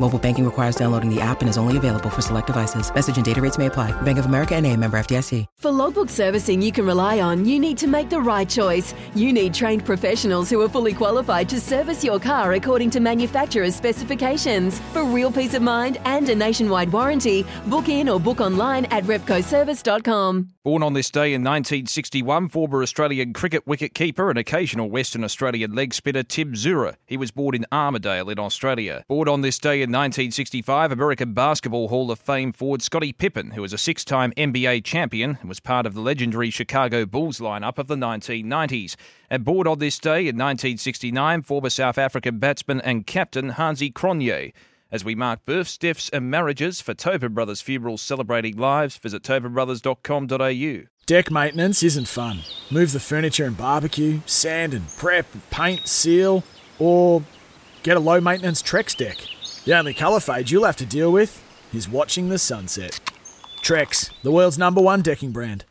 Mobile banking requires downloading the app and is only available for select devices. Message and data rates may apply. Bank of America and a member FDIC. For logbook servicing you can rely on, you need to make the right choice. You need trained professionals who are fully qualified to service your car according to manufacturer's specifications. For real peace of mind and a nationwide warranty, book in or book online at repcoservice.com. Born on this day in 1961, former Australian cricket wicket-keeper and occasional Western Australian leg spinner Tim Zoehrer. He was born in Armidale in Australia. Born on this day in 1965, American Basketball Hall of Fame forward Scottie Pippen, who was a six-time NBA champion and was part of the legendary Chicago Bulls lineup of the 1990s. And born on this day in 1969, former South African batsman and captain Hansie Cronje. As we mark births, deaths, and marriages for Tobin Brothers Funerals Celebrating Lives, visit tobinbrothers.com.au. Deck maintenance isn't fun. Move the furniture and barbecue, sand and prep, paint, seal, or get a low maintenance Trex deck. The only colour fade you'll have to deal with is watching the sunset. Trex, the world's number one decking brand.